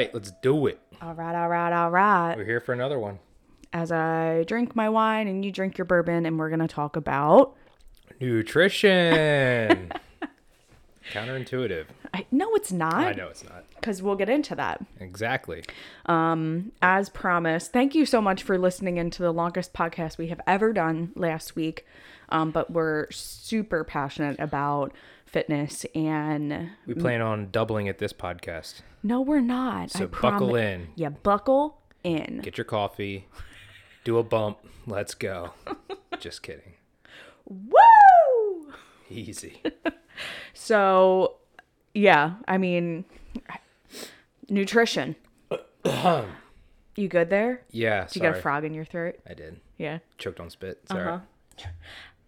right, let's do it. All right, all right, all right. We're here for another one. As I drink my wine and you drink your bourbon, and we're going to talk about. Nutrition. Counterintuitive. I, no, it's not. I know it's not. Because we'll get into that. Exactly. Um, As promised, thank you so much for listening into the longest podcast we have ever done last week. Um, but we're super passionate about fitness and We plan on doubling it this podcast. no, we're not. So I buckle promi- in. Yeah, buckle in. Get your coffee. Do a bump. Let's go. Just kidding. Woo! Easy. So, yeah, I mean, nutrition. you good there? Yeah. Did you sorry. get a frog in your throat? I did. Yeah. Choked on spit. Sorry. Uh-huh.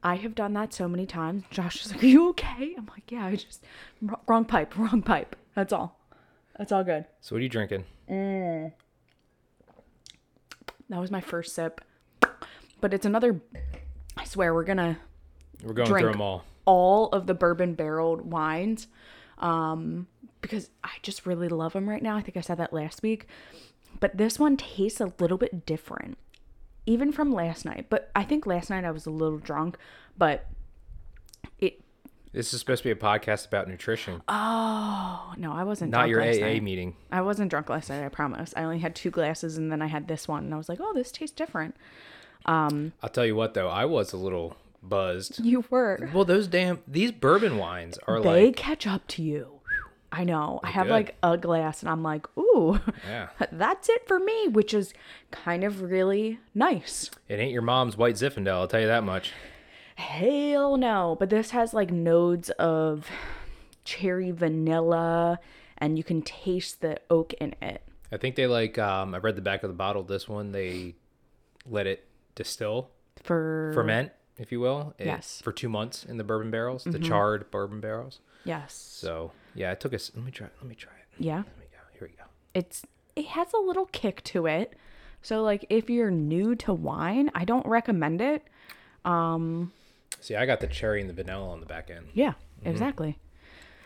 I have done that so many times. Josh is like, "Are you okay?" I'm like, "Yeah, I just wrong pipe, wrong pipe. That's all. That's all good." So what are you drinking? That was my first sip, but it's another. I swear, we're gonna We're going Drink. through them all. all of the bourbon barreled wines, um, because I just really love them right now. I think I said that last week, but this one tastes a little bit different, even from last night. But I think last night I was a little drunk, but it. This is supposed to be a podcast about nutrition, Oh no, I wasn't. not your last AA night. meeting. I wasn't drunk last night. I promise. I only had two glasses, and then I had this one, and I was like, "Oh, this tastes different." Um, I'll tell you what though, I was a little buzzed. You were. Well, those damn these bourbon wines are They like catch up to you. I know. I have good. like a glass, and I'm like, "Ooh, yeah. that's it for me," which is kind of really nice. It ain't your mom's white Zinfandel, I'll tell you that much. Hell no. But this has like nodes of cherry vanilla, and you can taste the oak in it. I think they like um I read the back of the bottle this one they let it distill, For ferment, if you will. it- Yes. For 2 months in the bourbon barrels, the charred bourbon barrels. yes, So, yeah, it took us let me try let me try it. yeah. Let me go. Here we go. it's it has a little kick to it. So like if you're new to wine, I don't recommend it. Um. See, I got the cherry and the vanilla on the back end. Yeah, exactly.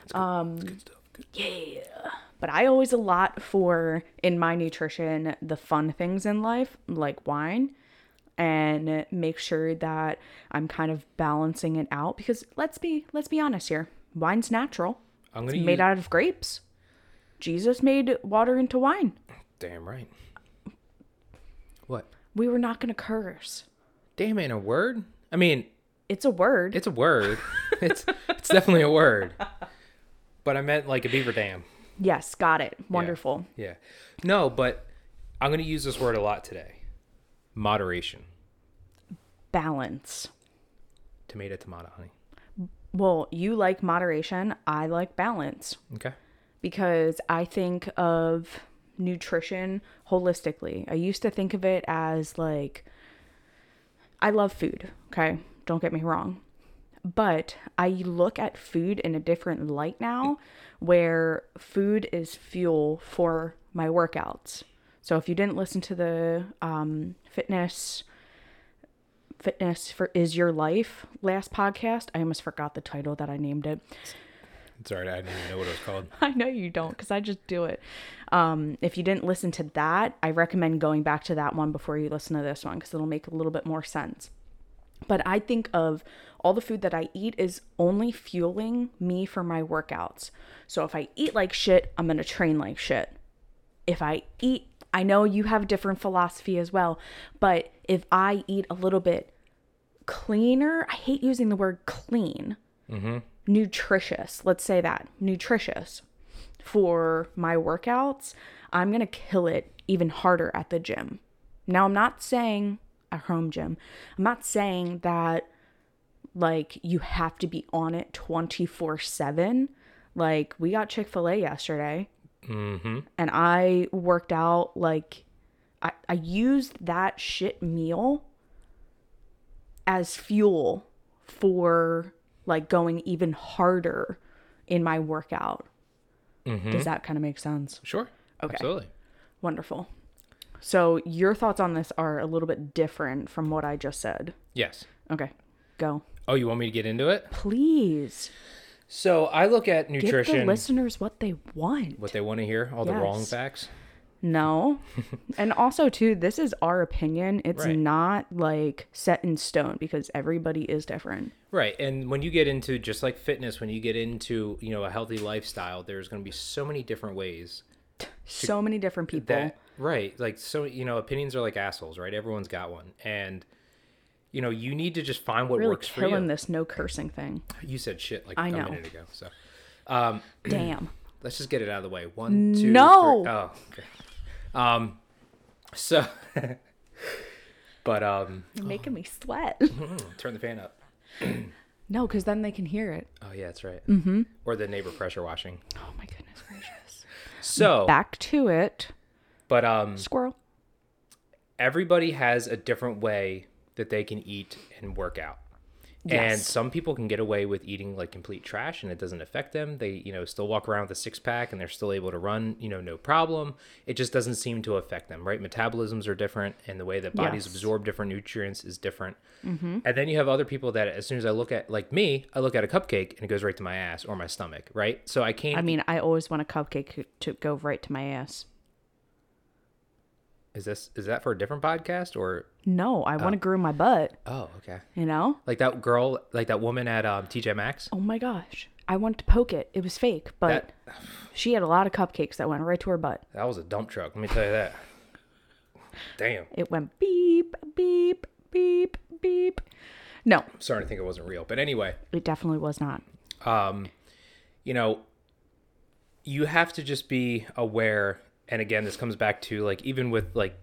It's good stuff. Good. Yeah. But I always a lot for in my nutrition the fun things in life, like wine, and make sure that I'm kind of balancing it out because let's be let's be honest here. Wine's natural. I'm It's going to made use out of grapes. Jesus made water into wine. Damn right. What? We were not going to curse. Damn ain't a word? I mean, It's a word. it's a word. it's it's definitely a word. But I meant like a beaver dam. yes, got it. Wonderful. Yeah. No, but I'm going to use this word a lot today. Moderation. Balance. Tomato, tomato, honey. Well, you like moderation. I like balance Okay. because I think of nutrition holistically. I used to think of it as like, I love food, okay? Don't get me wrong. But I look at food in a different light now where food is fuel for my workouts. So if you didn't listen to the um, fitness fitness for is your life. Last podcast i almost forgot the title that i named it. It's all right. I didn't even know what it was called. i know you don't because i just do it. Um, if you didn't listen to that i recommend going back to that one before you listen to this one because it'll make a little bit more sense. But i think of all the food that i eat is only fueling me for my workouts. So if i eat like shit i'm gonna train like shit. If I eat, I know you have a different philosophy as well, but if I eat a little bit cleaner, I hate using the word clean, mm-hmm. nutritious, let's say that, nutritious for my workouts, I'm going to kill it even harder at the gym. Now, I'm not saying a home gym, I'm not saying that like you have to be on it 24 7. Like we got Chick fil A yesterday Mm-hmm. and I worked out like I, I used that shit meal as fuel for like going even harder in my workout. Does that kind of make sense? Sure. Okay. Absolutely. Wonderful. So your thoughts on this are a little bit different from what I just said. Yes. Okay, go. Oh, you want me to get into it? Please. So I look at Give nutrition, the listeners what they want. what they want to hear, all the wrong facts. No. and also too, this is our opinion. It's Right. not like set in stone because everybody is different. Right. And when you get into just like fitness, when you get into, you know, a healthy lifestyle, there's going to be so many different ways So many different people. that right like so you know opinions are like assholes right everyone's got one and you know you need to just find what really works for you. killing this no cursing thing. you said shit like I a know. minute ago so um Damn. let's just get it out of the way one two No. three- oh okay um so but um You're making me sweat. turn the fan up no, because then they can hear it. oh yeah that's right mm-hmm. or the neighbor pressure washing Oh my goodness gracious. so Back to it. but um Squirrel. everybody has a different way that they can eat and work out. And some people can get away with eating like complete trash and it doesn't affect them. They, you know, still walk around with a six pack and they're still able to run, you know, no problem. It just doesn't seem to affect them, right? Metabolisms are different and the way that bodies Yes. absorb different nutrients is different. Mm-hmm. And then you have other people that as soon as I look at, like me, I look at a cupcake and it goes right to my ass or my stomach, right? So I can't. I mean, I always want a cupcake to go right to my ass. is this, is that for a different podcast or? No, I want to groom my butt, Oh, okay. you know? Like that girl, like that woman at um, TJ Maxx. Oh my gosh. I wanted to poke it. It was fake, but That, she had a lot of cupcakes that went right to her butt. That was a dump truck. Let me tell you that. Damn. It went beep, beep, beep, beep. No, I'm starting to think it wasn't real. But anyway, it definitely was not. um, you know, you have to just be aware. And again, this comes back to like even with like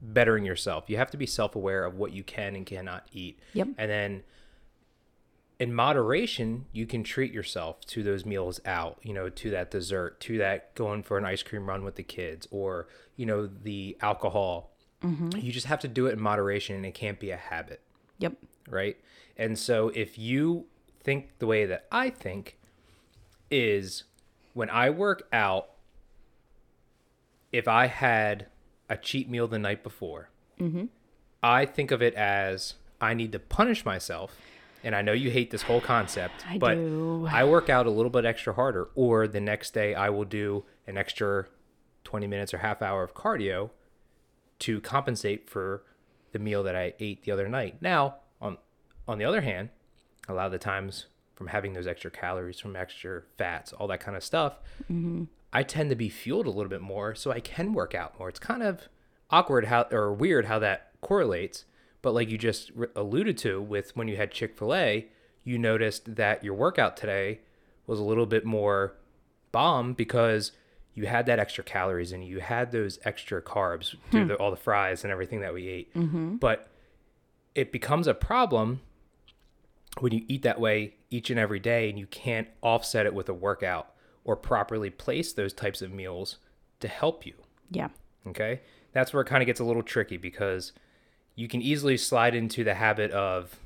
bettering yourself, you have to be self aware of what you can and cannot eat. Yep. And then in moderation, you can treat yourself to those meals out, you know, to that dessert, to that going for an ice cream run with the kids, or, you know, the alcohol. Mm-hmm. You just have to do it in moderation and it can't be a habit. Yep. right? And so if you think the way that I think is when I work out, if I had a cheat meal the night before, mm-hmm. I think of it as I need to punish myself. And I know you hate this whole concept, I but do. I work out a little bit extra harder, or the next day I will do an extra 20 minutes or half hour of cardio to compensate for the meal that I ate the other night. Now, on on the other hand, a lot of the times from having those extra calories, from extra fats, all that kind of stuff, mm-hmm. I tend to be fueled a little bit more, so I can work out more. It's kind of awkward how or weird how that correlates, but like you just re- alluded to with when you had Chick Fil A, you noticed that your workout today was a little bit more bomb because you had that extra calories and you had those extra carbs through hmm. the, all the fries and everything that we ate. Mm-hmm. But it becomes a problem when you eat that way each and every day and you can't offset it with a workout or properly place those types of meals to help you. Yeah. Okay. That's where it kind of gets a little tricky because you can easily slide into the habit of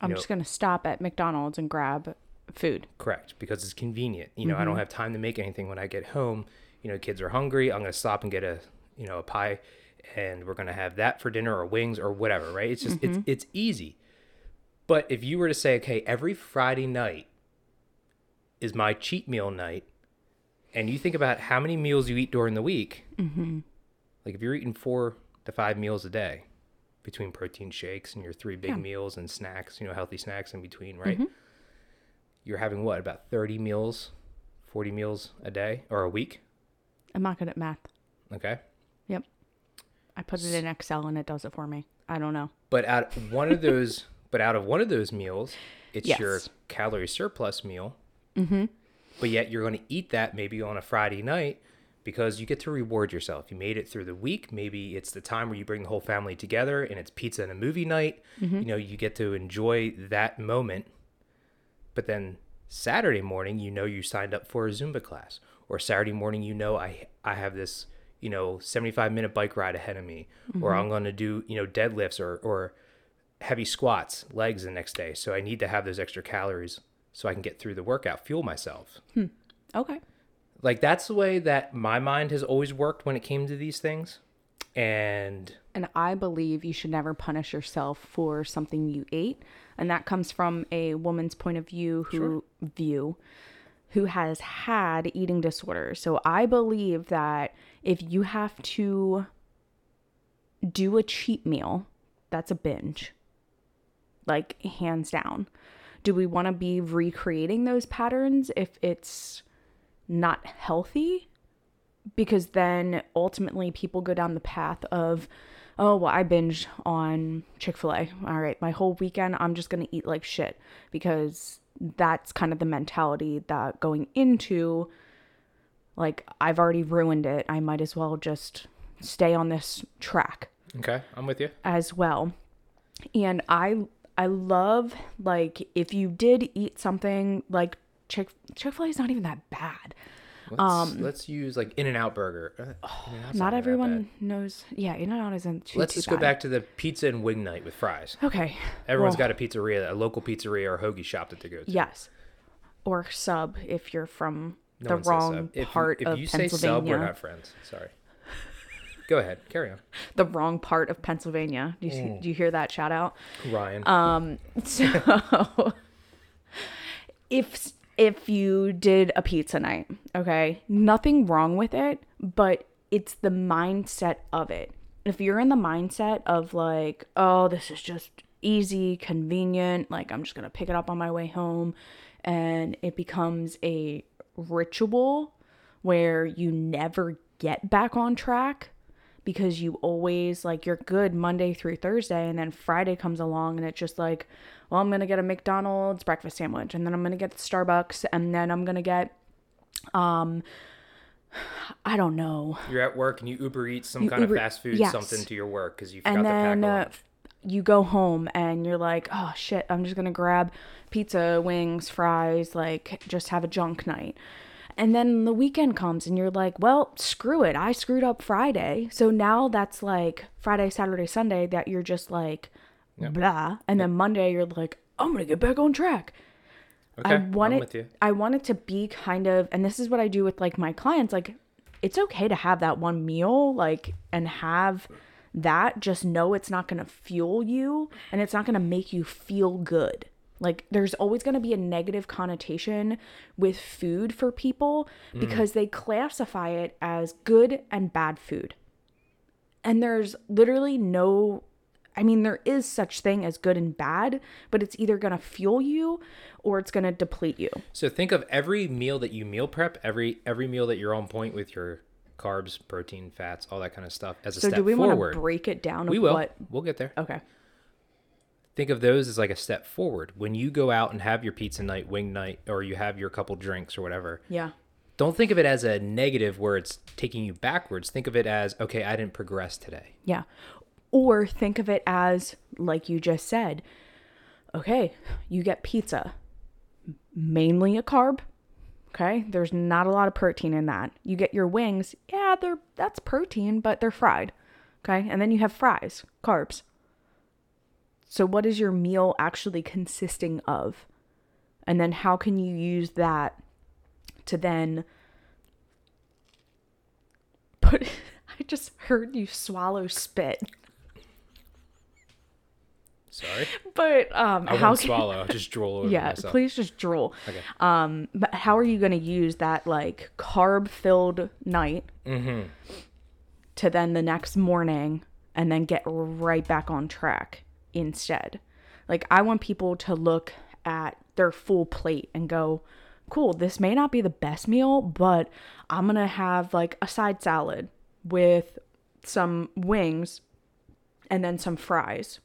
I'm know- just going to stop at McDonald's and grab food. Correct, because it's convenient. You know, I don't mm-hmm. have time to make anything when I get home. You know, kids are hungry. I'm gonna stop and get a you know a pie, and we're gonna have that for dinner or wings or whatever. Right? It's just it's mm-hmm. it's easy. But if you were to say, okay, every Friday night is my cheat meal night, and you think about how many meals you eat during the week, mm-hmm. like if you're eating four to five meals a day between protein shakes and your three big meals and snacks, you know, healthy snacks in between, right? You're having what, about 30 meals, 40 meals a day or a week? I'm not good at math. Okay. Yep. I put it in Excel and it does it for me. I don't know. But out one of those, but out of one of those meals, it's your calorie surplus meal. Mm-hmm. But yet you're going to eat that maybe on a Friday night because you get to reward yourself. You made it through the week. Maybe it's the time where you bring the whole family together and it's pizza and a movie night. You know, you get to enjoy that moment. But then Saturday morning, you know you signed up for a Zumba class, or Saturday morning, you know I I have this you know 75 minute bike ride ahead of me, or I'm going to do you know deadlifts or or heavy squats, legs the next day. So I need to have those extra calories so I can get through the workout, fuel myself. Hmm. Okay. Like that's the way that my mind has always worked when it came to these things. And And I believe you should never punish yourself for something you ate. And that comes from a woman's point of view who view who has had eating disorders. So I believe that if you have to do a cheat meal, that's a binge. Like hands down. Do we want to be recreating those patterns if it's not healthy? because then ultimately people go down the path of oh well i binge on chick-fil-a all right my whole weekend i'm just going to eat like shit because that's kind of the mentality that going into like i've already ruined it i might as well just stay on this track okay, I'm with you. as well. And I I love like if you did eat something like Chick Chick-fil-A is not even that bad. Let's, let's use like In and Out Burger. Um, Not everyone knows. Yeah, In and Out isn't too Let's too just go back to the pizza and wing night with fries. Okay. Everyone's well, got a pizzeria, a local pizzeria or hoagie shop that they go to. Yes. Or sub if you're from No the wrong sub. If, part if of you say sub, we're not friends. Sorry. Go ahead, carry on. the wrong part of Pennsylvania. Do you, Mm. do you hear that shout out? Ryan. Um, So if if you did a pizza night, okay, nothing wrong with it, but it's the mindset of it. If you're in the mindset of like, oh, this is just easy, convenient, like I'm just going to pick it up on my way home and it becomes a ritual where you never get back on track because you always like you're good Monday through Thursday and then Friday comes along and it's just like, well, I'm going to get a McDonald's breakfast sandwich and then I'm going to get the Starbucks and then I'm going to get um I don't know. You're at work and you Uber eat some You kind Uber- of fast food yes. something to your work because you forgot And to pack then uh, you go home and you're like, "Oh shit, I'm just going to grab pizza, wings, fries, like just have a junk night." And then the weekend comes and you're like, well, screw it. I screwed up Friday. So now that's like Friday, Saturday, Sunday that you're just like, blah. And then Monday you're like, I'm going to get back on track. Okay, I want I'm it. I want it to be kind of and this is what I do with like my clients like it's okay to have that one meal like and have that just know it's not going to fuel you and it's not going to make you feel good. Like there's always going to be a negative connotation with food for people mm. because they classify it as good and bad food. And there's literally no I mean there is such thing as good and bad, but it's either going to fuel you or it's going to deplete you. So think of every meal that you meal prep, every every meal that you're on point with your carbs, protein, fats, all that kind of stuff as a So step do we want to break it down we will. what We'll get there. Okay. Think of those as like a step forward. When you go out and have your pizza night, wing night, or you have your couple drinks or whatever, Yeah. don't think of it as a negative where it's taking you backwards. Think of it as, okay, I didn't progress today. Yeah. Or think of it as, like you just said, okay, you get pizza, mainly a carb. Okay, there's not a lot of protein in that. You get your wings, yeah, they're that's protein, but they're fried. Okay, and then you have fries, carbs. So what is your meal actually consisting of? And then how can you use that to then put I just heard you swallow spit. Sorry. But um I how won't can swallow. I'll just drool over Yeah, myself. please just drool. Okay. Um but how are you going to use that like carb filled night Mm-hmm. to then the next morning and then get right back on track instead? Like I want people to look at their full plate and go, "Cool, this may not be the best meal, but I'm to have like a side salad with some wings and then some fries."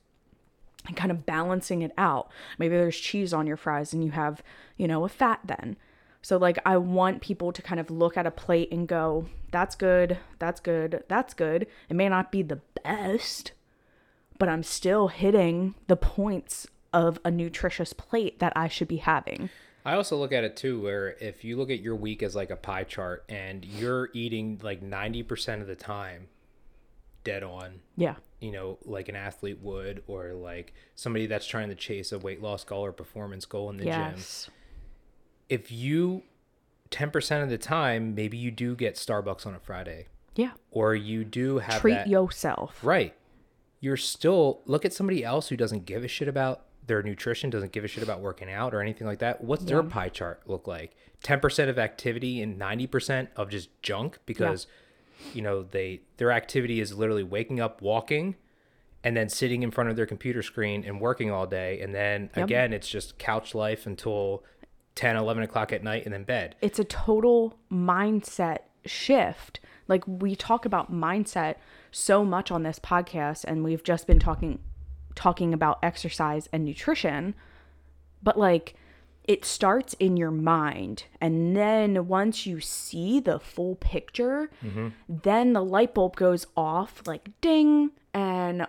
and kind of balancing it out. Maybe there's cheese on your fries and you have, you know, a fat then. So like I want people to kind of look at a plate and go, that's good, that's good, that's good. It may not be the best, but I'm still hitting the points of a nutritious plate that I should be having. I also look at it too, where if you look at your week as like a pie chart and you're eating like 90% of the time dead on, Yeah. you know, like an athlete would, or like somebody that's trying to chase a weight loss goal or performance goal in the gym. Yes. If you 10% of the time, maybe you do get Starbucks on a Friday, Yeah. or you do have Treat that yourself. right you're still look at somebody else who doesn't give a shit about their nutrition doesn't give a shit about working out or anything like that. What's their pie chart look like? 10% of activity and 90% of just junk because you know they their activity is literally waking up walking and then sitting in front of their computer screen and working all day. And then Yep. again it's just couch life until 10 11 o'clock at night and then bed. It's a total mindset shift. Like we talk about mindset so much on this podcast and we've just been talking talking about exercise and nutrition, but like it starts in your mind and then once you see the full picture, mm-hmm. then the light bulb goes off like ding and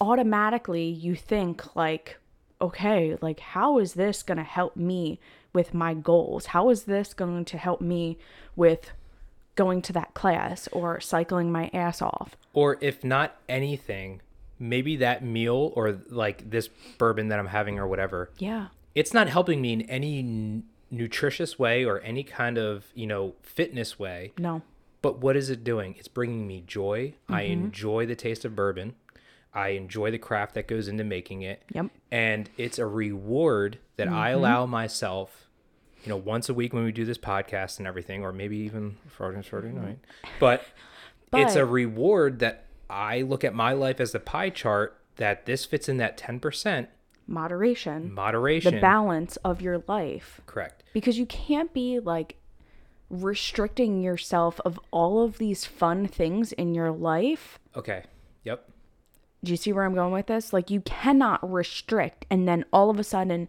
automatically you think like okay, like how is this going to help me with my goals? How is this going to help me with going to that class or cycling my ass off? or if not anything maybe that meal or like this bourbon that i'm having or whatever Yeah. it's not helping me in any n- nutritious way or any kind of you know fitness way No. but what is it doing it's bringing me joy i mm-hmm. enjoy the taste of bourbon i enjoy the craft that goes into making it Yep. and it's a reward that i mm-hmm. allow myself you know once a week when we do this podcast and everything or maybe even friday friday night but, it's a reward that i look at my life as the pie chart that this fits in that 10% Moderation. moderation The balance of your life. correct Because you can't be like restricting yourself of all of these fun things in your life. okay yep Do you see where I'm going with this? Like you cannot restrict and then all of a sudden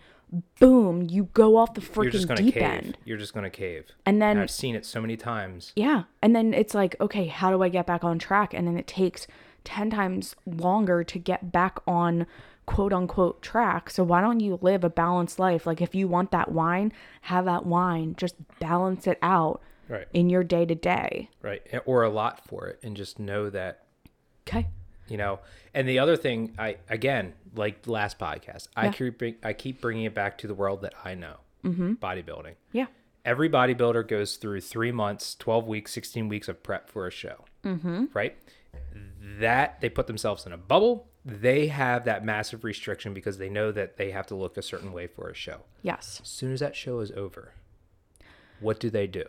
boom, you go off the freaking deep cave end. you're just gonna cave And then i've seen it so many times Yeah. And then it's like, okay, how do I get back on track? And then it takes 10 times longer to get back on quote unquote track. So why don't you live a balanced life? Like if you want that wine, have that wine. Just balance it out right in your day to day. right or a lot for it and just know that Okay. you know and the other thing i again like last podcast i keep bring- i keep bringing it back to the world that i know mm-hmm. bodybuilding Yeah. every bodybuilder goes through three months 12 weeks 16 weeks of prep for a show mm-hmm. right that they put themselves in a bubble they have that massive restriction because they know that they have to look a certain way for a show Yes. as soon as that show is over what do they do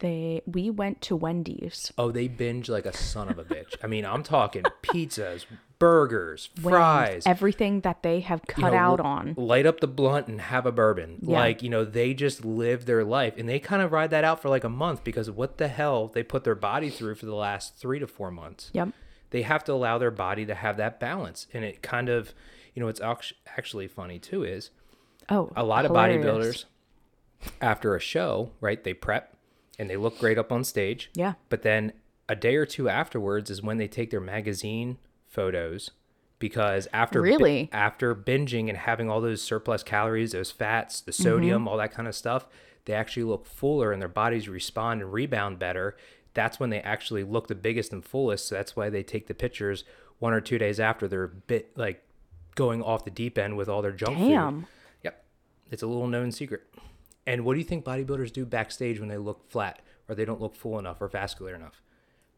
They we went to Wendy's. Oh, they binge like a son of a bitch. I mean, I'm talking pizzas, burgers, wings, fries, everything that they have you cut know, out on. Light up the blunt and have a bourbon. Yeah. Like, you know, they just live their life and they kind of ride that out for like a month because what the hell they put their body through for the last three to four months. Yep. They have to allow their body to have that balance. And it kind of, you know, what's actually funny too is Oh, a lot of bodybuilders after a show, right? They prep and they look great up on stage. Yeah. But then a day or two afterwards is when they take their magazine photos because after bi- Really? after binging and having all those surplus calories, those fats, the Mm-hmm. sodium, all that kind of stuff, they actually look fuller and their bodies respond and rebound better. That's when they actually look the biggest and fullest. So that's why they take the pictures one or two days after they're a bit like going off the deep end with all their junk food. Damn. Yep. It's a little known secret. And what do you think bodybuilders do backstage when they look flat or they don't look full enough or vascular enough?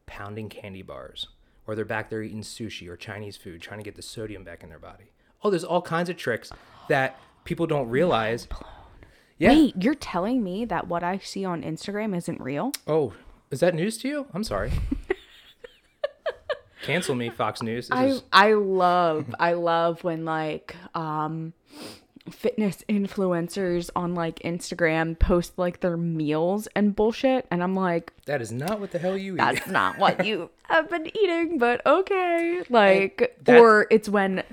Pounding candy bars. Or they're back there eating sushi or Chinese food, trying to get the sodium back in their body. Oh, there's all kinds of tricks that people don't realize. Yeah. Wait, you're telling me that what I see on Instagram isn't real? Oh, is that news to you? I'm sorry. Cancel me, Fox News. This I is, I love I love when like um fitness influencers on like Instagram post like their meals and bullshit and I'm like that is not what the hell you eat. that's not what you have been eating but okay. Like that's- or it's when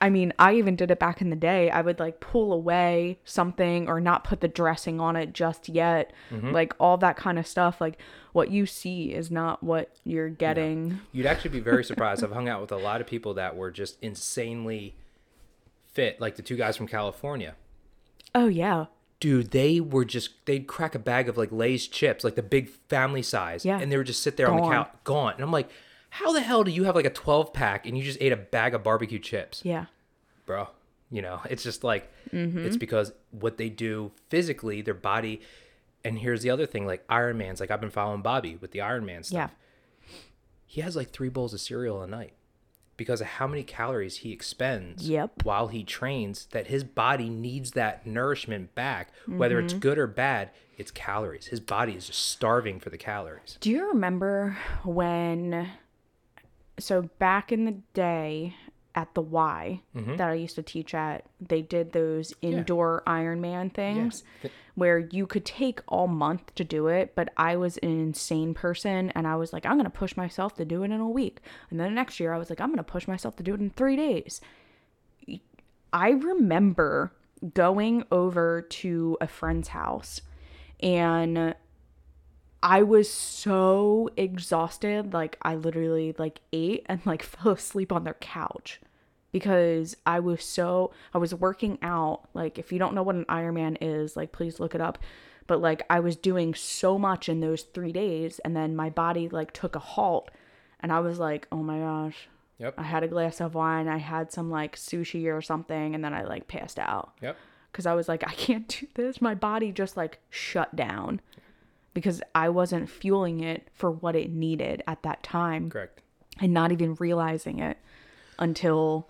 I mean I even did it back in the day. I would like pull away something or not put the dressing on it just yet. Mm-hmm. Like all that kind of stuff. Like what you see is not what you're getting. You'd actually be very surprised. I've hung out with a lot of people that were just insanely fit, like the two guys from California. oh yeah Dude, they were just they'd crack a bag of like Lay's chips, like the big family size. Yeah. And they would just sit there on the couch gone. And I'm like, how the hell do you have like a twelve pack and you just ate a bag of barbecue chips? yeah Bro. You know, it's just like Mm-hmm. it's because what they do physically, their body and here's the other thing, like Iron Man's, like I've been following Bobby with the Iron Man stuff. yeah he has like three bowls of cereal a night because of how many calories he expends Yep. while he trains that his body needs that nourishment back whether it's mm-hmm. good or bad it's calories his body is just starving for the calories Do you remember when? So back in the day at the Y Mm-hmm. that I used to teach at, they did those indoor Ironman things Th- where you could take all month to do it. But I was an insane person and I was like, I'm going to push myself to do it in a week. And then the next year, I was like, I'm going to push myself to do it in three days. I remember going over to a friend's house and I was so exhausted like I literally like ate and like fell asleep on their couch because I was so I was working out. Like if you don't know what an Ironman is like please look it up. But like I was doing so much in those 3 days and then my body like took a halt and I was like oh my gosh. Yep. I had a glass of wine, I had some like sushi or something, and then I like passed out. Yep. Because I was like, I can't do this. My body just like shut down because I wasn't fueling it for what it needed at that time correct and not even realizing it until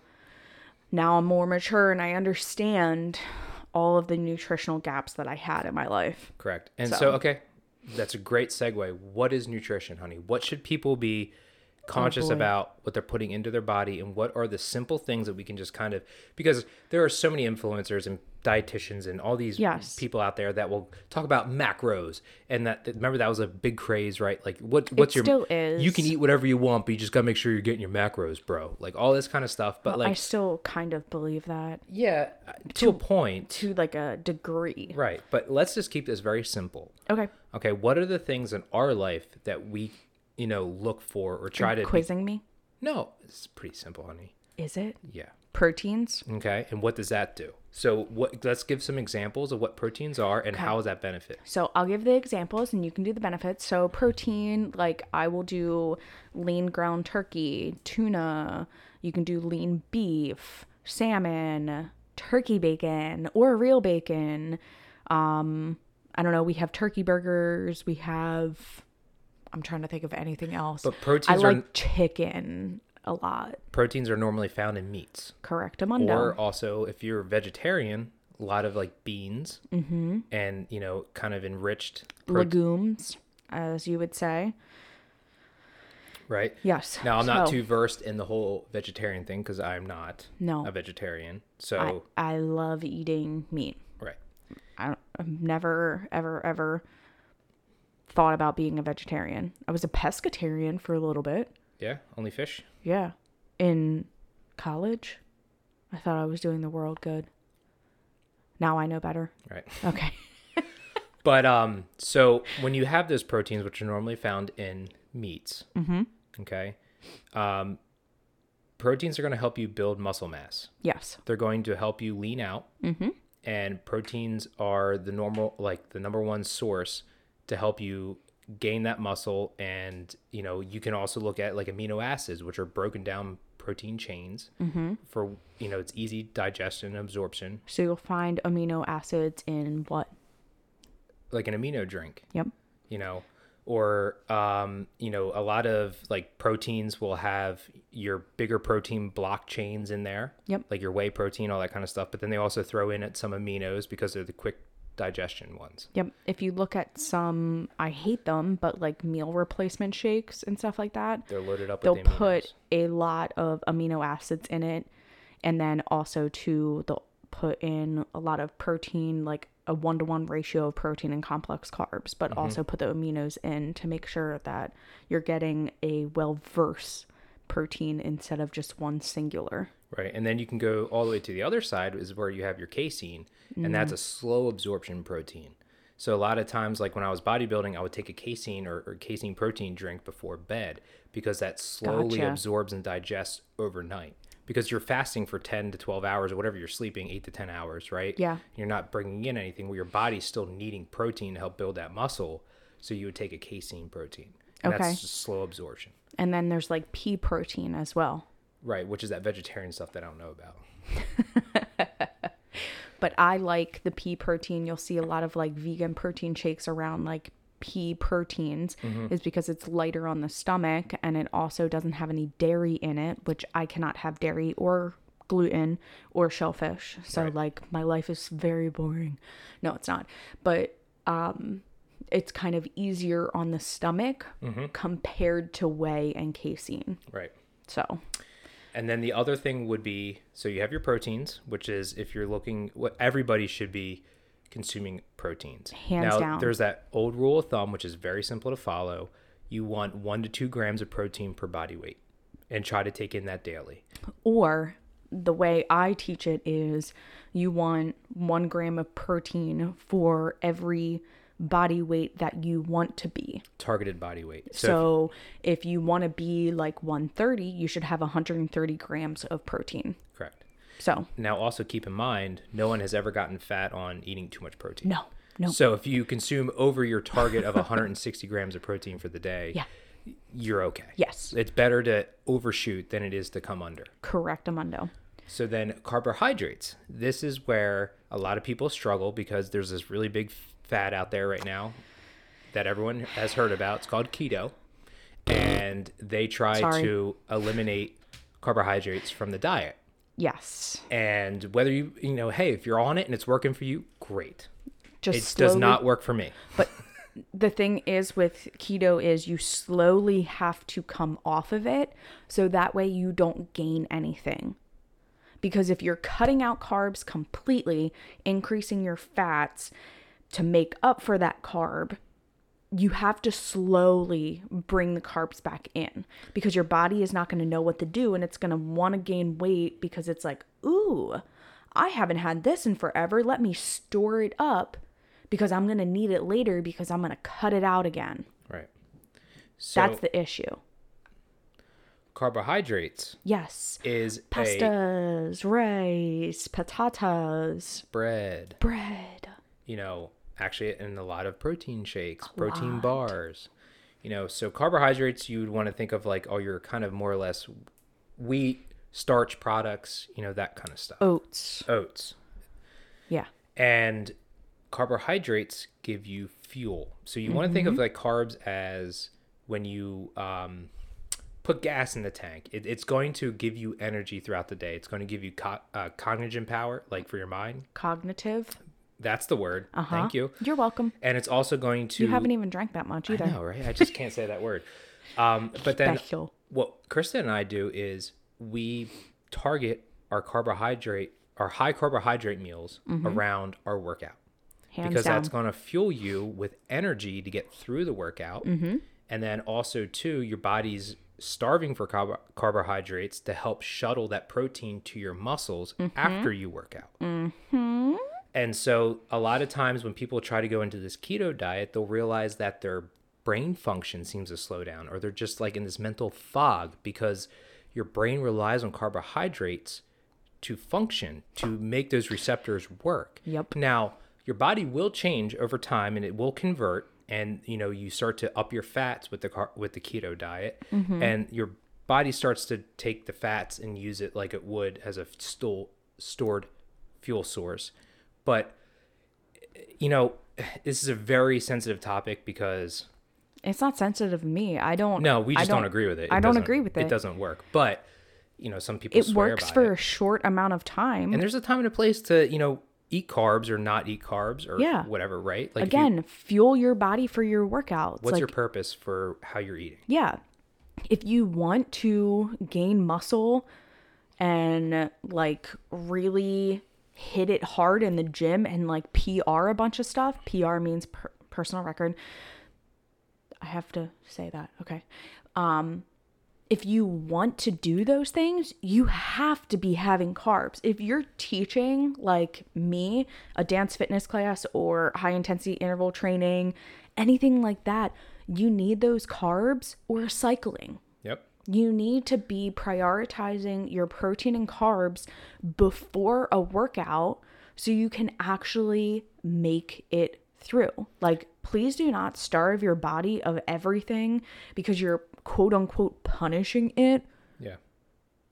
now I'm more mature and I understand all of the nutritional gaps that I had in my life. Correct. And so, So- okay, that's a great segue. What is nutrition, honey? What should people be conscious oh, boy. about what they're putting into their body and what are the simple things that we can just kind of because there are so many influencers and dietitians and all these Yes. people out there that will talk about macros and that remember that was a big craze right like what what's your still is. you can eat whatever you want but you just got to make sure you're getting your macros bro like all this kind of stuff but I like I still kind of believe that yeah uh, to a point to like a degree. right but let's just keep this very simple Okay. Okay, what are the things in our life that we, you know, look for or try to? Quizzing me? No, it's pretty simple, honey. Is it? Yeah. Proteins? Okay, and what does that do? So, what? Let's give some examples of what proteins are and how does that benefit? So I'll give the examples and you can do the benefits. So protein, like I will do lean ground turkey, tuna, you can do lean beef, salmon, turkey bacon or real bacon. Um I don't know, we have turkey burgers, we have I'm trying to think of anything else. But I are like chicken a lot. proteins are normally found in meats, Correct, Amundo. or also if you're vegetarian, a lot of like beans Mm-hmm. and you know, kind of enriched, prote- legumes, as you would say. right? Yes. Now, I'm not So- too versed in the whole vegetarian thing because I'm not No. a vegetarian. So, I, I love eating meat. right. I don't, I've never, ever, ever thought about being a vegetarian. I was a pescatarian for a little bit. Yeah, only fish. Yeah. In college, I thought I was doing the world good. Now I know better. Right. Okay. But um, so when you have those proteins, which are normally found in meats, Mm-hmm. okay, um, proteins are going to help you build muscle mass. Yes. They're going to help you lean out, Mm-hmm. and proteins are the normal, like the number one source to help you gain that muscle. And you know, you can also look at like amino acids, which are broken down protein chains Mm-hmm. for you know it's easy digestion and absorption, So you'll find amino acids in what? like an amino drink. Yep. you know or um you know a lot of like proteins will have your bigger protein block chains in there Yep. like your whey protein all that kind of stuff but then they also throw in at some aminos because they're the quick digestion ones. Yep. If you look at some, I hate them, but like meal replacement shakes and stuff like that, they're loaded up they'll the put a lot of amino acids in it. And then also to they'll put in a lot of protein like a one-to-one ratio of protein and complex carbs but mm-hmm. also put the aminos in to make sure that you're getting a well-versed protein instead of just one singular right? And then you can go all the way to the other side is where you have your casein and mm-hmm. that's a slow absorption protein. So a lot of times like when i was bodybuilding i would take a casein or, or casein protein drink before bed because that slowly Gotcha. absorbs and digests overnight because you're fasting for 10 to 12 hours or whatever you're sleeping 8 to 10 hours right? Yeah. you're not bringing in anything where your body's still needing protein to help build that muscle so you would take a casein protein. And Okay. that's just slow absorption. And then there's like pea protein as well right which is that vegetarian stuff that i don't know about but I like the pea protein. You'll see a lot of like vegan protein shakes around like pea proteins Mm-hmm. is because it's lighter on the stomach and it also doesn't have any dairy in it, which I cannot have dairy or gluten or shellfish. So Right. like my life is very boring. No, it's not. But um it's kind of easier on the stomach Mm-hmm. compared to whey and casein. Right. So, And then the other thing would be so you have your proteins, which is if you're looking, what everybody should be consuming proteins. Hands now, down. there's that old rule of thumb, which is very simple to follow. You want one to two grams of protein per body weight and try to take in that daily. or the way I teach it is you want one gram of protein for every body weight that you want to be. Targeted body weight. So, So, if you want to be like 130, you should have 130 grams of protein. correct. So, Now, also keep in mind, no one has ever gotten fat on eating too much protein. no, no. So if you consume over your target of 160 grams of protein for the day, Yeah. you're okay. Yes. It's better to overshoot than it is to come under. Correct, Amundo. So then carbohydrates. This is where a lot of people struggle because there's this really big fad out there right now that everyone has heard about. It's called keto. And they try Sorry. to eliminate carbohydrates from the diet. Yes. And whether you, you know, hey, if you're on it and it's working for you, great. Just It slowly, does not work for me. But the thing is with keto is you slowly have to come off of it so that way you don't gain anything. Because if you're cutting out carbs completely, increasing your fats to make up for that carb, you have to slowly bring the carbs back in because your body is not going to know what to do and it's going to want to gain weight because it's like, ooh, I haven't had this in forever. Let me store it up because I'm going to need it later because I'm going to cut it out again. Right. So That's the issue. carbohydrates Yes. is a Pastas, rice, patatas, bread. bread. You know, actually in a lot of protein shakes, protein bars. You know, so carbohydrates you would want to think of like all you're kind of more or less wheat, starch products, you know, that kind of stuff. Oats. Oats. Yeah. And carbohydrates give you fuel. So you want to think of Mm-hmm. like carbs as when you um, put gas in the tank. It, it's going to give you energy throughout the day. It's going to give you co- uh, cognition power, like for your mind. Cognitive. That's the word. Uh-huh. Thank you. You're welcome. And it's also going to. You haven't even drank that much either. I know, right? I just can't say that word. Um, but then Special. what Krista and I do is we target our carbohydrate, our high carbohydrate meals around our workout Hands because down. that's going to fuel you with energy to get through the workout. Mm-hmm. And then also, too, your body's starving for carb- carbohydrates to help shuttle that protein to your muscles Mm-hmm. after you work out. And so, a lot of times when people try to go into this keto diet, they'll realize that their brain function seems to slow down, or they're just like in this mental fog because your brain relies on carbohydrates to function, to make those receptors work. Yep. Now, your body will change over time and it will convert and you know, you start to up your fats with the car- with the keto diet mm-hmm. and your body starts to take the fats and use it like it would as a stool stored fuel source. But you know, this is a very sensitive topic because It's not sensitive to me. I don't. no, we just don't, agree with it. It I don't agree with it. It doesn't work. But you know, some people It works for it. a short amount of time. And there's a time and a place to, you know, eat carbs or not eat carbs or Yeah. whatever, right? Like if you- Again, fuel your body for your workouts. what's like, your purpose for how you're eating? yeah. If you want to gain muscle and like really hit it hard in the gym and like PR a bunch of stuff, PR means per- personal record. I have to say that. Okay. Um if you want to do those things, you have to be having carbs. If you're teaching like me a dance fitness class or high intensity interval training, anything like that, you need those carbs or cycling. You need to be prioritizing your protein and carbs before a workout so you can actually make it through. Like, please do not starve your body of everything because you're quote unquote punishing it. Yeah.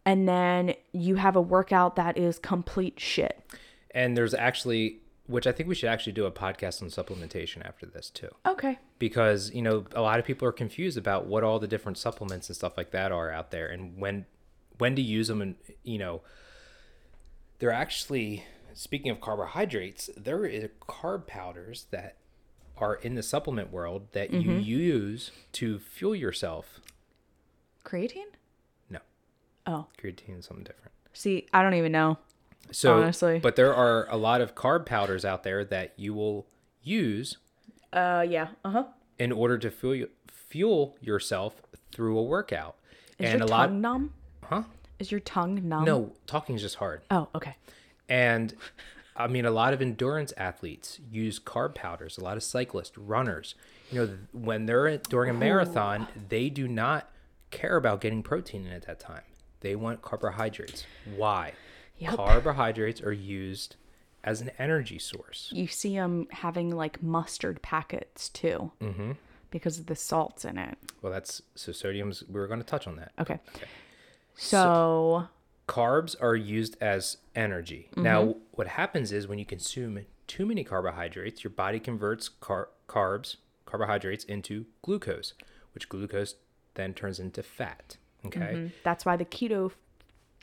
And then you have a workout that is complete shit. And there's actually which I think we should actually do a podcast on supplementation after this too. Okay. because you know a lot of people are confused about what all the different supplements and stuff like that are out there and when when to use them and you know they're actually speaking of carbohydrates there are carb powders that are in the supplement world that you mm-hmm. use to fuel yourself Creatine? no Oh. creatine is something different See, I don't even know. So Honestly. but there are a lot of carb powders out there that you will use Uh yeah. Uh-huh. in order to fuel fuel yourself through a workout Is and your a lot tongue numb? huh Is your tongue numb? No, talking is just hard. Oh, okay. And I mean, a lot of endurance athletes use carb powders. A lot of cyclists, runners, you know, when they're during a marathon, they do not care about getting protein in at that time. They want carbohydrates. Why? Yep. Carbohydrates are used as an energy source. You see them having like mustard packets too. Mm-hmm. Because of the salts in it. Well, that's so sodium's. We were going to touch on that. Okay. So, carbs are used as energy. Now, what happens is when you consume too many carbohydrates, your body converts car- carbs, carbohydrates into glucose, which glucose then turns into fat. Okay. that's why the keto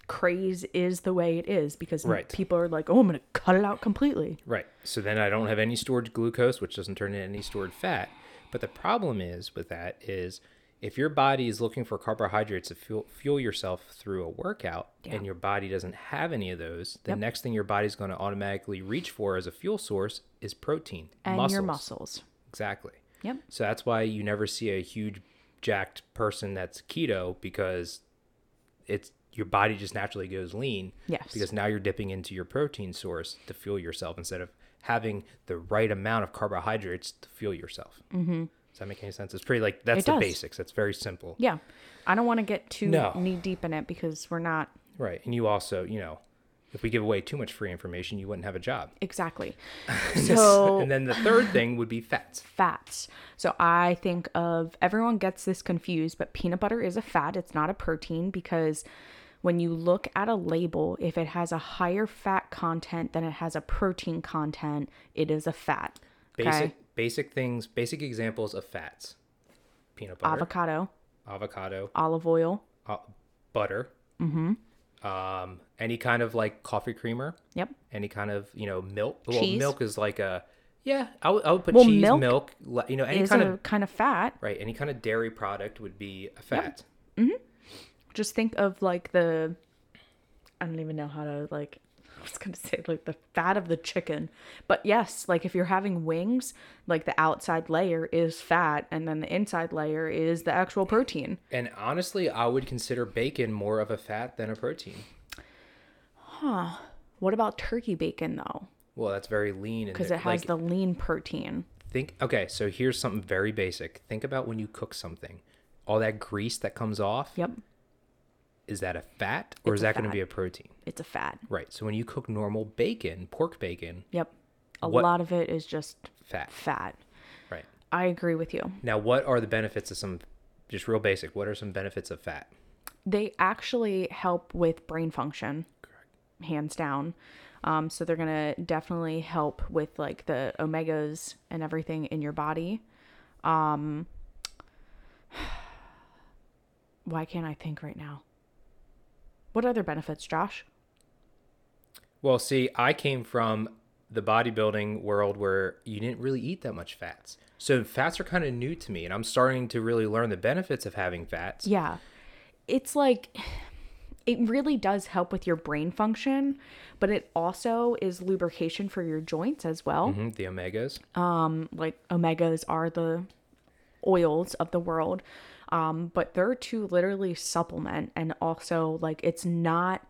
craze is the way it is because Right. people are like, "Oh, I'm going to cut it out completely." Right. So then I don't have any stored glucose, which doesn't turn into any stored fat. But the problem is with that is if your body is looking for carbohydrates to fuel, fuel yourself through a workout and your body doesn't have any of those, the Yep. next thing your body's going to automatically reach for as a fuel source is protein. And your muscles. Exactly. Yep. So that's why you never see a huge jacked person that's keto because it's your body just naturally goes lean. Yes. Because now you're dipping into your protein source to fuel yourself instead of having the right amount of carbohydrates to fuel yourself. Mm-hmm. Does that make any sense? It's pretty like that's It the does. basics. That's very simple. Yeah. I don't want to get too No. knee deep in it because we're not Right. And you also, you know, if we give away too much free information, you wouldn't have a job. exactly. So, and then the third thing would be fats. fats. So I think of everyone gets this confused, but peanut butter is a fat. It's not a protein because when you look at a label, if it has a higher fat content than it has a protein content, it is a fat. Basic Okay. basic things, basic examples of fats. Peanut butter, Avocado, avocado, olive oil. uh, butter, mm-hmm. um, any kind of like coffee creamer, Yep. any kind of you know milk. Well, Cheese. milk is like a yeah. I would, I would put Well, cheese, milk milk, you know, any Is kind a of kind of fat. right, any kind of dairy product would be a fat. Just think of like the I don't even know how to like I was gonna say like the fat of the chicken. But yes, like if you're having wings, like the outside layer is fat and then the inside layer is the actual protein. And honestly, I would consider bacon more of a fat than a protein. Huh. What about turkey bacon though? Well, that's very lean Because it has like, the lean protein. think okay so here's something very basic think about when you cook something all that grease that comes off Yep. Is that a fat or It's is that going to be a protein It's a fat. right so when you cook normal bacon pork bacon Yep. A lot of it is just fat fat. right I agree with you. now what are the benefits of some just real basic what are some benefits of fat They actually help with brain function. Hands down. Um, so they're gonna definitely help with like the omegas and everything in your body. Um, why can't I think right now? What other benefits, Josh? well see i came from the bodybuilding world where you didn't really eat that much fats so fats are kind of new to me and i'm starting to really learn the benefits of having fats Yeah. It's like it really does help with your brain function, but it also is lubrication for your joints as well. Mhm, the omegas Um, Like omegas are the oils of the world. Um, but they're to literally supplement and also like it's not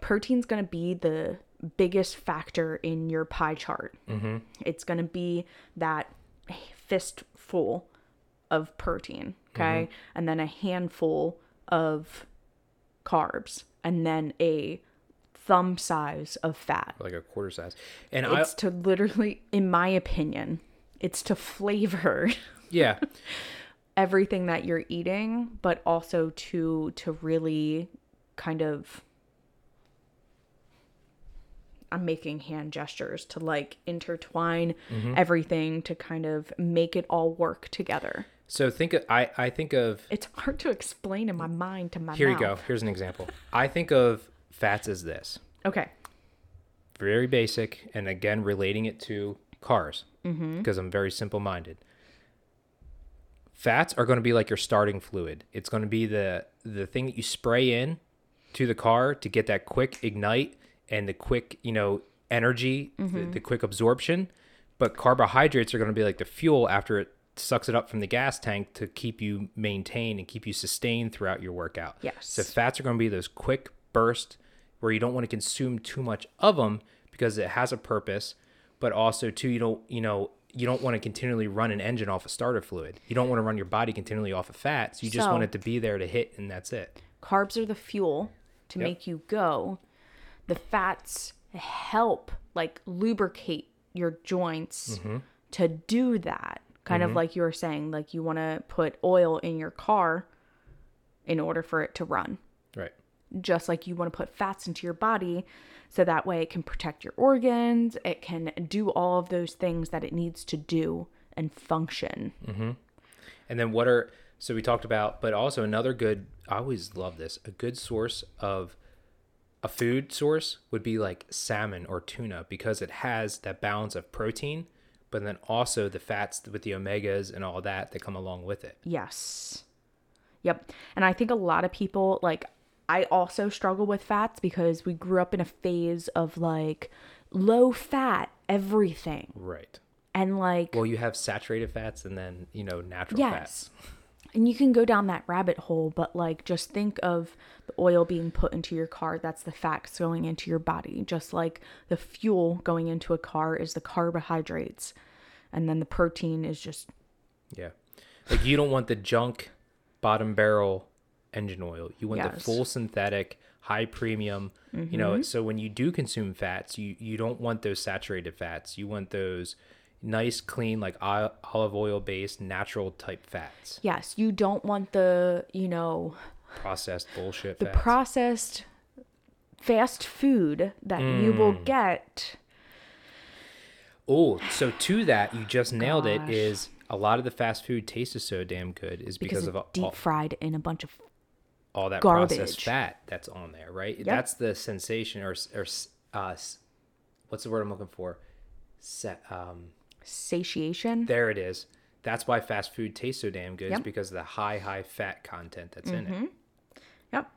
protein's going to be the biggest factor in your pie chart. Mm-hmm. It's going to be that fistful of protein, okay? And then a handful of carbs and then a thumb size of fat. like a quarter size and i It's to literally in my opinion, it's to flavor yeah everything that you're eating, but also to to really kind of I'm making hand gestures to like intertwine Mm-hmm. everything to kind of make it all work together. So think of, I I think of It's hard to explain in my mind to my here you go. Here's an example. I think of fats as this. Okay. very basic and again relating it to cars Mm-hmm. because i'm very simple minded fats are going to be like your starting fluid it's going to be the the thing that you spray in to the car to get that quick ignite and the quick you know energy Mm-hmm. the, the quick absorption but carbohydrates are going to be like the fuel after it sucks it up from the gas tank to keep you maintained and keep you sustained throughout your workout Yes. so fats are going to be those quick bursts where you don't want to consume too much of them because it has a purpose, but also too you don't you know you don't want to continually run an engine off of starter fluid. You don't want to run your body continually off of fats. You just So- want it to be there to hit and that's it. Carbs are the fuel to Yep. make you go. The fats help like lubricate your joints Mm-hmm. to do that. Kind of like you were saying, like you want to put oil in your car in order for it to run. Right. Just like you want to put fats into your body so that way it can protect your organs it can do all of those things that it needs to do and function mm-hmm. And then what are so we talked about, but also another good I always love this. A good source of a food source would be like salmon or tuna because it has that balance of protein, but then also the fats with the omegas and all that that come along with it. yes yep and i think a lot of people like i also struggle with fats because we grew up in a phase of like low fat everything Right. and like Well, you have saturated fats and then, you know, natural Yes. fats. And you can go down that rabbit hole, but like just think of the oil being put into your car. That's the fats going into your body. Just like the fuel going into a car is the carbohydrates. And then the protein is just, Yeah. Like you don't want the junk bottom barrel engine oil. You want the full synthetic, high premium. You know, so when you do consume fats, you you don't want those saturated fats. You want those nice, clean, like olive oil based, natural type fats. yes, you don't want the, you know, Processed bullshit the fats. processed fast food that you will Mm. get. oh, so to that, you just nailed it. Gosh. Is a lot of the fast food tastes so damn good is because, Because of all, deep fried in a bunch of all that processed fat that's on there, right? That's the sensation, or or uh, what's the word I'm looking for? Set, um, satiation. there it is. That's why fast food tastes so damn good, is Yep. because of the high, high fat content that's in it. Yep.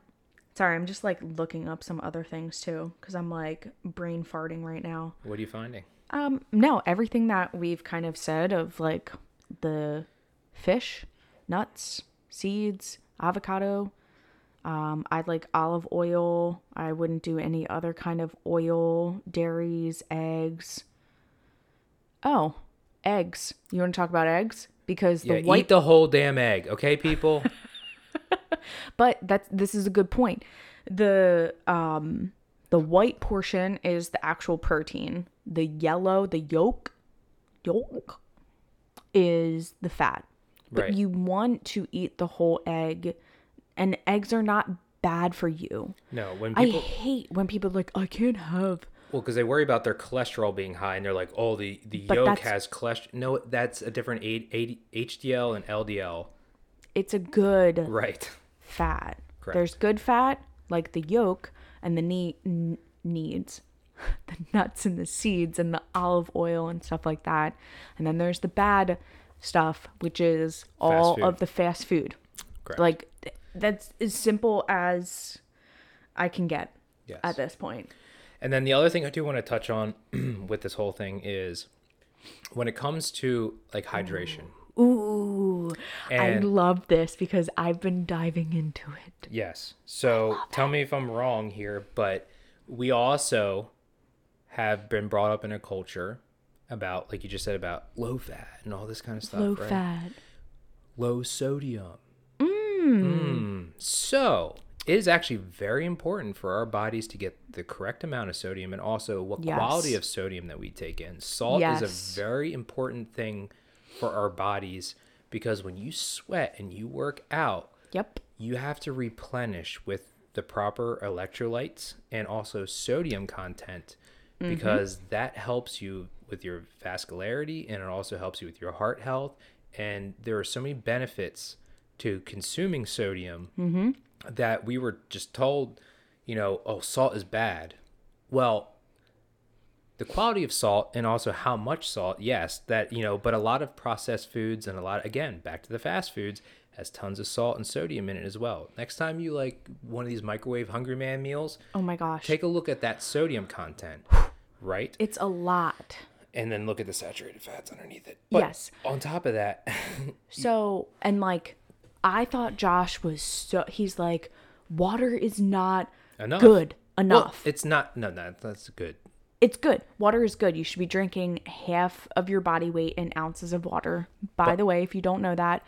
Sorry, I'm just like looking up some other things too because I'm like brain farting right now. What are you finding? Um, no, everything that we've kind of said of like the fish, nuts, seeds, avocado. Um, I'd like olive oil. I wouldn't do any other kind of oil, dairies, eggs. Oh, eggs. You want to talk about eggs? Because the Yeah, white eat the whole damn egg, okay, people? But that's this is a good point. The um the white portion is the actual protein. The yellow, the yolk, yolk is the fat. But Right. you want to eat the whole egg and eggs are not bad for you. no, when I hate when people are like I can't have well, because they worry about their cholesterol being high, and they're like, oh, the the But yolk has cholesterol. No, that's a different A- A- HDL and LDL. it's a good Right. fat. Correct. There's good fat like the yolk and the ne- n- needs, the nuts and the seeds and the olive oil and stuff like that. And then there's the bad stuff, which is all of the fast food. Correct. Like that's as simple as I can get Yes. at this point. And then the other thing I do want to touch on with this whole thing is when it comes to like hydration. Ooh, I And- love this because I've been diving into it. Yes. So tell me if I'm wrong here, but we also have been brought up in a culture about, like you just said, about low fat and all this kind of stuff. Low right? fat. Low sodium. Mm. So it is actually very important for our bodies to get the correct amount of sodium and also what Yes. quality of sodium that we take in. Salt Yes. is a very important thing for our bodies because when you sweat and you work out, Yep. you have to replenish with the proper electrolytes and also sodium content because that helps you with your vascularity and it also helps you with your heart health. And there are so many benefits to consuming sodium mm-hmm. that we were just told, you know, oh, salt is bad. Well, the quality of salt and also how much salt, yes, that, you know, but a lot of processed foods and a lot, again, back to the fast foods, has tons of salt and sodium in it as well. Next time you like one of these microwave Hungry Man meals, Oh my gosh. take a look at that sodium content, right? it's a lot. And then look at the saturated fats underneath it. But Yes. On top of that, So, and like, I thought Josh was so, he's like, water is not enough. good Well, enough. it's not. No, no, that's good. it's good. Water is good. You should be drinking half of your body weight in ounces of water. By the way, if you don't know that,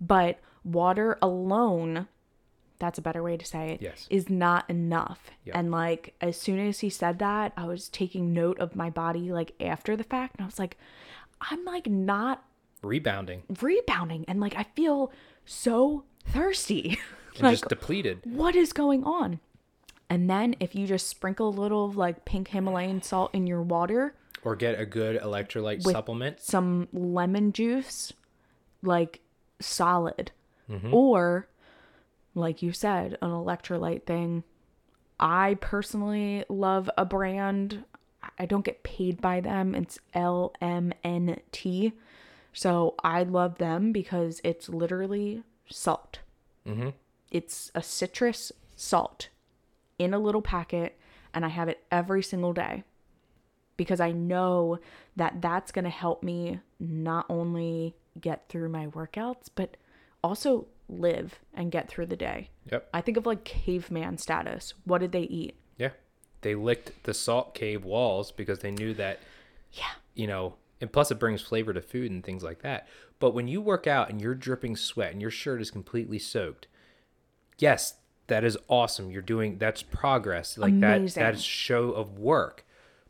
but water alone, that's a better way to say it, Yes. is not enough. Yep. And like as soon as he said that, I was taking note of my body like after the fact and I was like I'm like not Rebounding rebounding and like I feel so thirsty. and like just depleted. what is going on? And then if you just sprinkle a little of like pink Himalayan salt in your water, Or get a good electrolyte supplement. some lemon juice, like solid. Mm-hmm. Or, like you said, an electrolyte thing. I personally love a brand. I don't get paid by them. It's LMNT. So I love them because it's literally salt. Mm-hmm. It's a citrus salt in a little packet, and I have it every single day because I know that that's going to help me not only get through my workouts, but also live and get through the day. Yep. I think of like caveman status. What did they eat? Yeah. They licked the salt cave walls because they knew that, Yeah. you know, and plus it brings flavor to food and things like that. But when you work out and you're dripping sweat and your shirt is completely soaked, yes, that is awesome. You're doing that's progress. Like that that's show of work.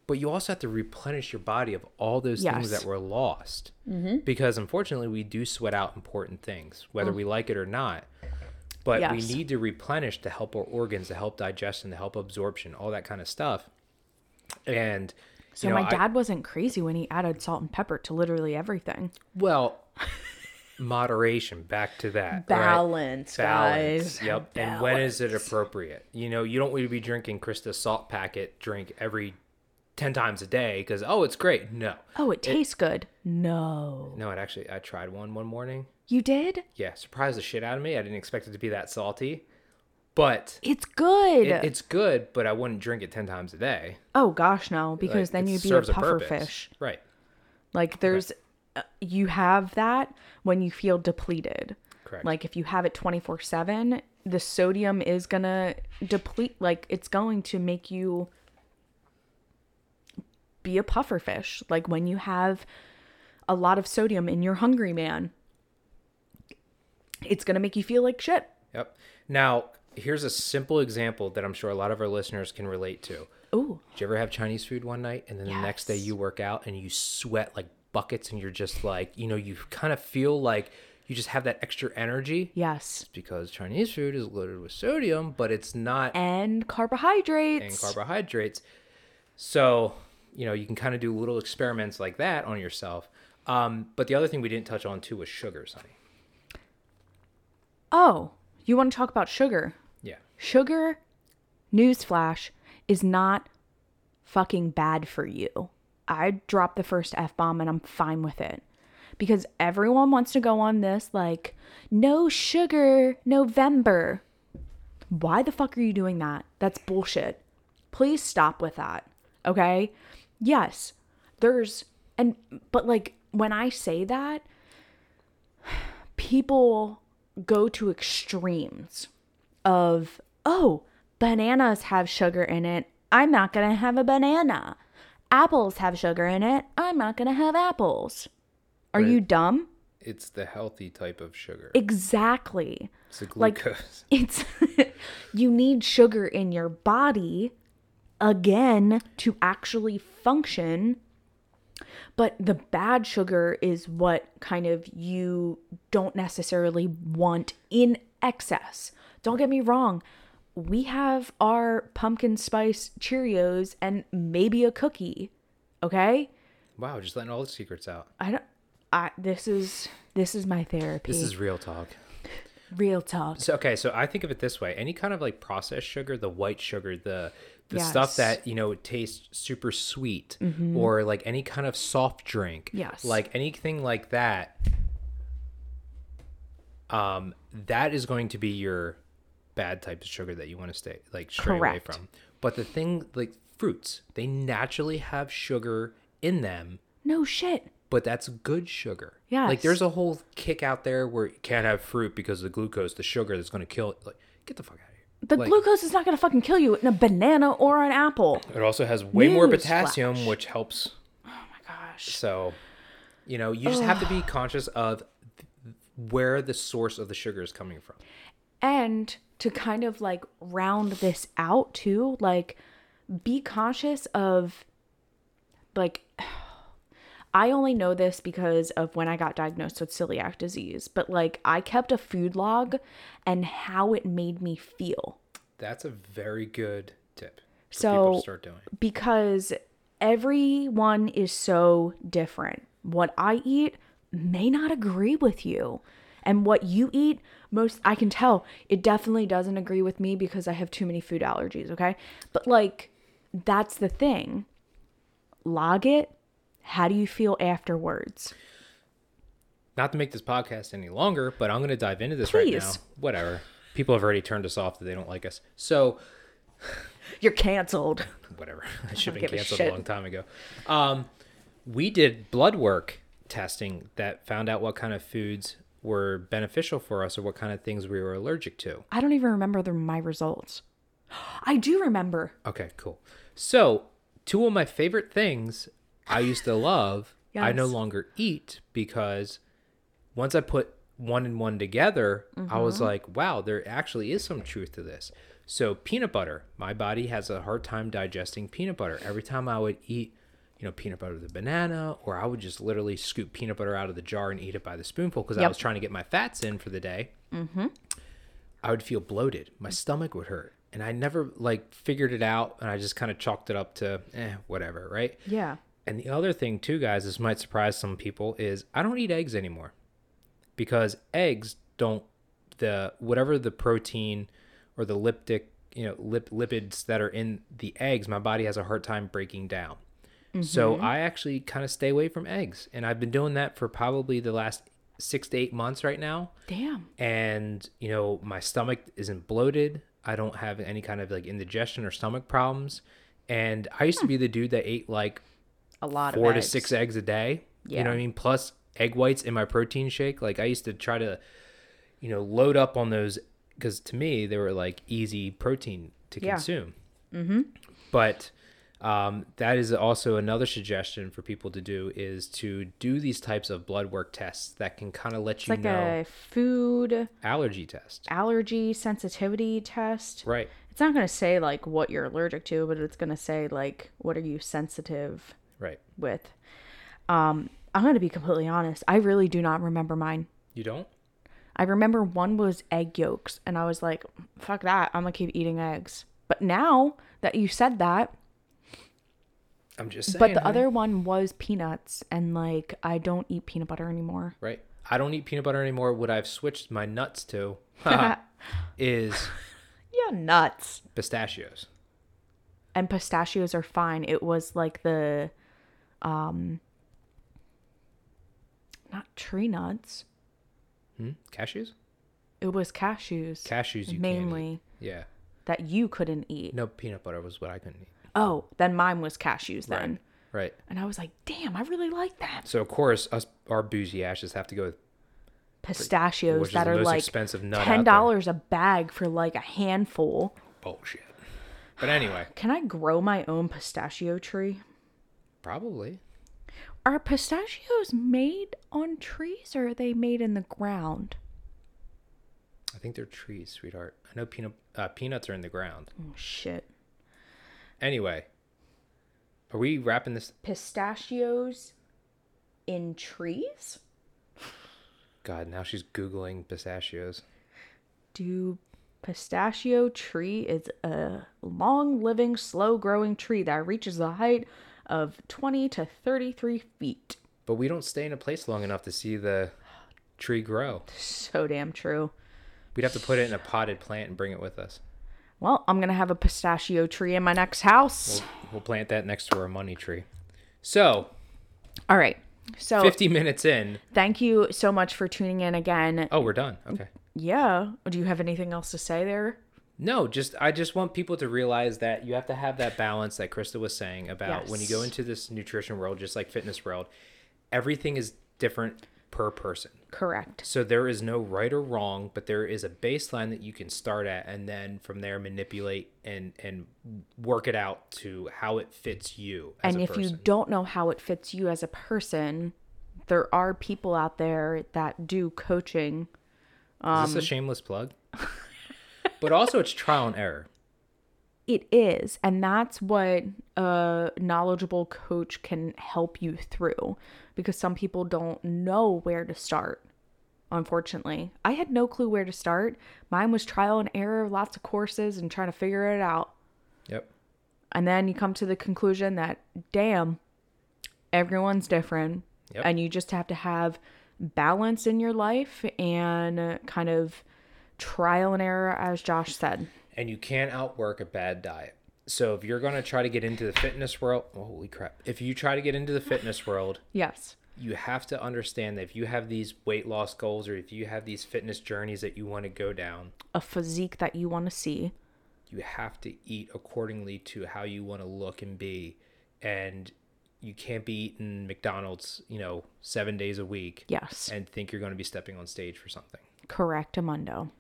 But you also have to replenish your body of all those things that were lost. Mm-hmm. Because unfortunately, we do sweat out important things, whether we like it or not. But Yes. we need to replenish to help our organs, to help digestion, to help absorption, all that kind of stuff. And So you know, my I- dad wasn't crazy when he added salt and pepper to literally everything. well, moderation. Back to that. right? Balance, Balance. guys. Yep. And when is it appropriate? You know, you don't want to be drinking Krista salt packet drink every ten times a day because oh, it's great. No, Oh, it tastes good. No. no. It actually, I tried one one morning. You did? Yeah, surprised the shit out of me. I didn't expect it to be that salty, but It's good. it, it's good. But I wouldn't drink it ten times a day. oh gosh, no, because Like, then you'd be a puffer purpose. fish. Right. Like there's uh, you have that when you feel depleted. Correct. Like if you have it 24/7, the sodium is to deplete like it's going to make you be a puffer fish. Like when you have a lot of sodium in your hungry man, it's to make you feel like shit. Yep. Now, here's a simple example that I'm sure a lot of our listeners can relate to. Ooh. Did you ever have Chinese food one night and then the next day you work out and you sweat like buckets and you're just like, you know, you kind of feel like you just have that extra energy? Yes. Because Chinese food is loaded with sodium, but it's not And carbohydrates. and carbohydrates. So, you know, you can kind of do little experiments like that on yourself. Um, but the other thing we didn't touch on too was sugars, honey. oh, you want to talk about sugar? Sugar, newsflash, is not fucking bad for you. I dropped the first F bomb and I'm fine with it. Because everyone wants to go on this, like, no sugar November. Why the fuck are you doing that? That's bullshit. Please stop with that. Okay? Yes, there's, and, but like, when I say that, people go to extremes of, oh, bananas have sugar in it. I'm not going to have a banana. Apples have sugar in it. I'm not going to have apples. Are you dumb? It's the healthy type of sugar. Exactly. It's like- glucose. It's you need sugar in your body again to actually function. But the bad sugar is what kind of you don't necessarily want in excess. Don't get me wrong. We have our pumpkin spice Cheerios and maybe a cookie. Okay? Wow, just letting all the secrets out. I don't I this is this is my therapy. This is real talk. real talk. So okay, so I think of it this way: any kind of like processed sugar, the white sugar, the the stuff Yes. Mm-hmm. that you know tastes super sweet, or like any kind of soft drink, Yes. like anything like that. Um, that is going to be your bad type of sugar that you want to stay like stray away from. But the thing like fruits, they naturally have sugar in them No shit. but that's good sugar. Yeah. Like there's a whole kick out there where you can't have fruit because of the glucose, the sugar that's going to kill it. Like, get the fuck out of here. The Like, glucose is not going to fucking kill you in a banana or an apple. It also has way more Newsflash. potassium, which helps. Oh my gosh. So, you know, you just have to be conscious of th- where the source of the sugar is coming from. And to kind of like round this out too, like be conscious of like I only know this because of when I got diagnosed with celiac disease, but like I kept a food log and how it made me feel. That's a very good tip So- start doing. because everyone is so different. What I eat may not agree with you. And what you eat, most I can tell it definitely doesn't agree with me because I have too many food allergies, okay? But like that's the thing. Log it. How do you feel afterwards? Not to make this podcast any longer, but I'm going to dive into this right now. Whatever. People have already turned us off that they don't like us. So, You're canceled. whatever. I should have been canceled a, shit. long time ago. Um, we did blood work testing that found out what kind of foods were beneficial for us or what kind of things we were allergic to. I don't even remember the, my results. I do remember. Okay, cool. So, two of my favorite things I used to love, I no longer eat because once I put one and one together, I was Mm-hmm. like, wow, there actually is some truth to this. So, peanut butter, my body has a hard time digesting peanut butter. Every time I would eat, you know, peanut butter with a banana, or I would just literally scoop peanut butter out of the jar and eat it by the spoonful because I was trying to get my fats in for the day. I would feel bloated. My stomach would hurt. And I never like figured it out and I just kind of chalked it up to eh, whatever, right? Yeah. And the other thing too, guys, this might surprise some people, is I don't eat eggs anymore. Because eggs don't the whatever the protein or the liptic, you know, lip lipids that are in the eggs, my body has a hard time breaking down. So I actually kind of stay away from eggs. And I've been doing that for probably the last six to eight months right now Damn. and you know my stomach isn't bloated i don't have any kind of like indigestion or stomach problems and i used to be the dude that ate like A lot four to eggs. six eggs a day you know what i mean plus egg whites in my protein shake like i used to try to you know load up on those because to me they were like easy protein to Yeah. consume mm-hmm. but um, that is also another suggestion for people to do is to do these types of blood work tests that can kind of let It's you like know a food allergy test allergy sensitivity test. right It's not going to say like what you're allergic to, but it's going to say like what are you sensitive right with. Um, I'm going to be completely honest. I really do not remember mine. You don't? I remember one was egg yolks, and I was like, "Fuck that! I'm gonna keep eating eggs." But now that you said that, I'm just saying. but the other one was peanuts, and like I don't eat peanut butter anymore. right? I don't eat peanut butter anymore. What I've switched my nuts to is Yeah, nuts. pistachios. And pistachios are fine. It was like the, um, not tree nuts. Hmm? Cashews? It was cashews. Cashews you mainly. Yeah. that you couldn't eat. No, peanut butter was what I couldn't eat. Oh, then mine was cashews then. Right. Right. And I was like, damn, I really like that. So of course us our bougie ashes have to go with Pistachios that are like expensive nut ten dollars a bag for like a handful. bullshit. But anyway, Can I grow my own pistachio tree? probably. Are pistachios made on trees or are they made in the ground? I think they're trees, sweetheart. I know peanut uh, peanuts are in the ground. Oh shit. Anyway, are we wrapping this? Pistachios in trees? God, now she's googling pistachios. Do Pistachio tree is a long living, slow growing tree that reaches a height of 20 to 33 feet. But we don't stay in a place long enough to see the tree grow. So damn true. We'd have to put it in a potted plant and bring it with us. Well, I'm going to have a pistachio tree in my next house. We'll, we'll plant that next to our money tree. So, All right. So 50 minutes in. thank you so much for tuning in again. Oh, we're done. Okay. Yeah. Do you have anything else to say there? No, just I just want people to realize that you have to have that balance that Krista was saying about when you go into this nutrition world, just like fitness world, everything is different per person. Correct. So there is no right or wrong, but there is a baseline that you can start at and then from there manipulate and and work it out to how it fits you as and if person. you don't know how it fits you as a person, there are people out there that do coaching. is Um, this a shameless plug? but also it's trial and error. It is, and that's what a knowledgeable coach can help you through because some people don't know where to start. Unfortunately, I had no clue where to start. Mine was trial and error, lots of courses, and trying to figure it out. Yep. And then you come to the conclusion that, damn, everyone's different. Yep. And you just have to have balance in your life and kind of trial and error, as Josh said. And you can't outwork a bad diet. So if you're going to try to get into the fitness world, holy crap. If you try to get into the fitness world, Yes. you have to understand that if you have these weight loss goals or if you have these fitness journeys that you want to go down, A physique that you want to see. you have to eat accordingly to how you want to look and be. And you can't be eating McDonald's, you know, seven days a week Yes. and think you're going to be stepping on stage for something. Correct, Amundo.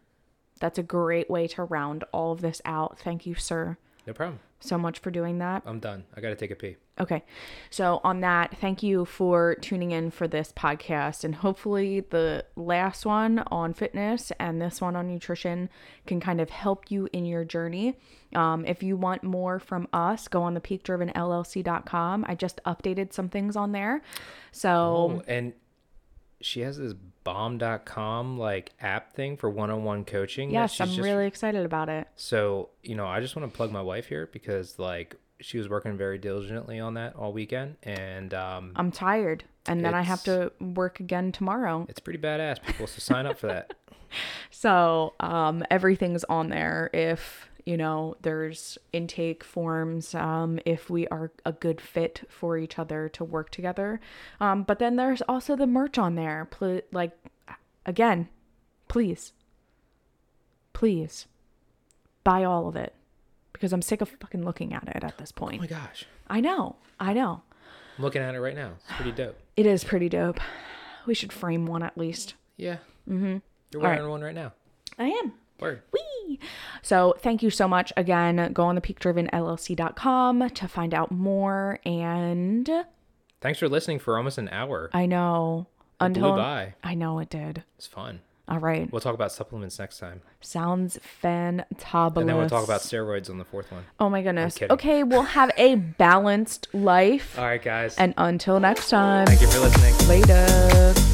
That's a great way to round all of this out. Thank you, sir, No problem. so much for doing that. I'm done. I got to take a pee. Okay. So, on that, thank you for tuning in for this podcast. And hopefully, the last one on fitness and this one on nutrition can kind of help you in your journey. Um, if you want more from us, go on the peakdrivenllc.com. I just updated some things on there. So, Oh, and she has this bomb.com like app thing for one-on-one coaching. yes, I'm just- really excited about it. So, you know, I just want to plug my wife here because like she was working very diligently on that all weekend and um I'm tired. And then I have to work again tomorrow. it's pretty badass people so sign up for that. So um, everything's on there. If you know, there's intake forms. Um, if we are a good fit for each other to work together. Um, but then there's also the merch on there. Pl- like, again, please, please buy all of it because I'm sick of fucking looking at it at this point. Oh my gosh. I know, I know. I'm looking at it right now. It's pretty dope. It is pretty dope. We should frame one at least. Yeah. Mm-hmm. You're All right. wearing one right now. I am. Word. Whee! So thank you so much. Again, go on the peakdrivenllc.com to find out more. And Thanks for listening for almost an hour. I know It until by. I know it did. It's fun. All right. We'll talk about supplements next time. Sounds fantabulous. And then we'll talk about steroids on the fourth one. Oh my goodness. Okay, we'll have a balanced life. All right, guys. And until next time. Thank you for listening. Later.